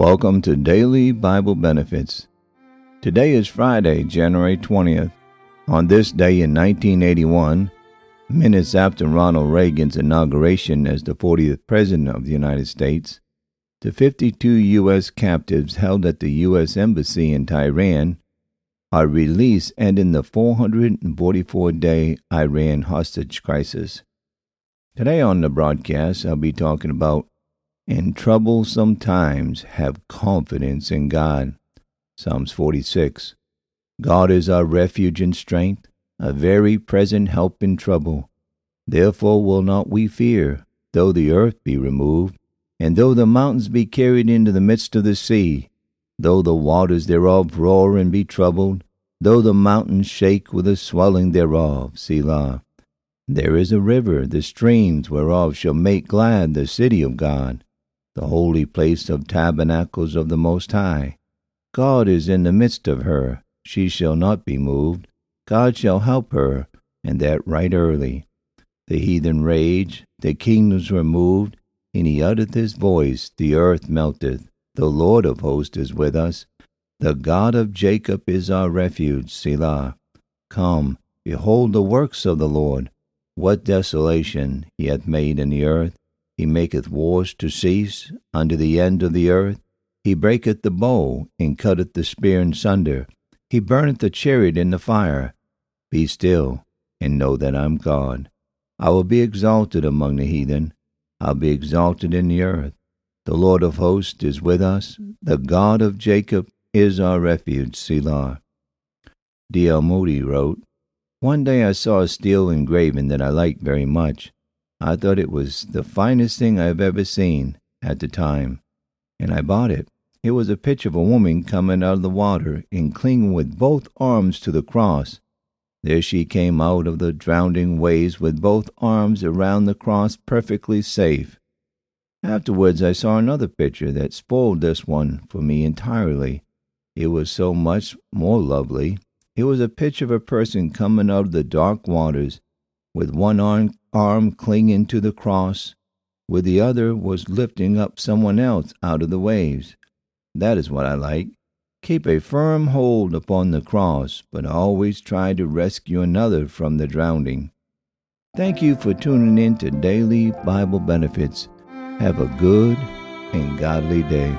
Welcome to Daily Bible Benefits. Today is Friday, January 20th. On this day in 1981, minutes after Ronald Reagan's inauguration as the 40th President of the United States, the 52 U.S. captives held at the U.S. Embassy in Tehran are released ending the 444 day Iran hostage crisis. Today on the broadcast, I'll be talking about in troublesome times have confidence in God. Psalms 46. God is our refuge and strength, a very present help in trouble. Therefore will not we fear, though the earth be removed, and though the mountains be carried into the midst of the sea, though the waters thereof roar and be troubled, though the mountains shake with the swelling thereof. Selah. There is a river, the streams whereof shall make glad the city of God, the holy place of tabernacles of the Most High. God is in the midst of her, she shall not be moved. God shall help her, and that right early. The heathen rage, the kingdoms were moved, and he uttereth his voice, the earth melteth. The Lord of hosts is with us. The God of Jacob is our refuge, Selah. Come, behold the works of the Lord. What desolation he hath made in the earth. He maketh wars to cease unto the end of the earth. He breaketh the bow, and cutteth the spear in sunder. He burneth the chariot in the fire. Be still, and know that I am God. I will be exalted among the heathen. I'll be exalted in the earth. The Lord of hosts is with us. The God of Jacob is our refuge. Selah. D.L. Moody wrote, One day I saw a steel engraving that I liked very much. I thought it was the finest thing I have ever seen at the time, and I bought it. It was a picture of a woman coming out of the water and clinging with both arms to the cross. There she came out of the drowning waves with both arms around the cross perfectly safe. Afterwards I saw another picture that spoiled this one for me entirely. It was so much more lovely. It was a picture of a person coming out of the dark waters, with one arm, arm clinging to the cross, with the other was lifting up someone else out of the waves. That is what I like. Keep a firm hold upon the cross, but always try to rescue another from the drowning. Thank you for tuning in to Daily Bible Benefits. Have a good and godly day.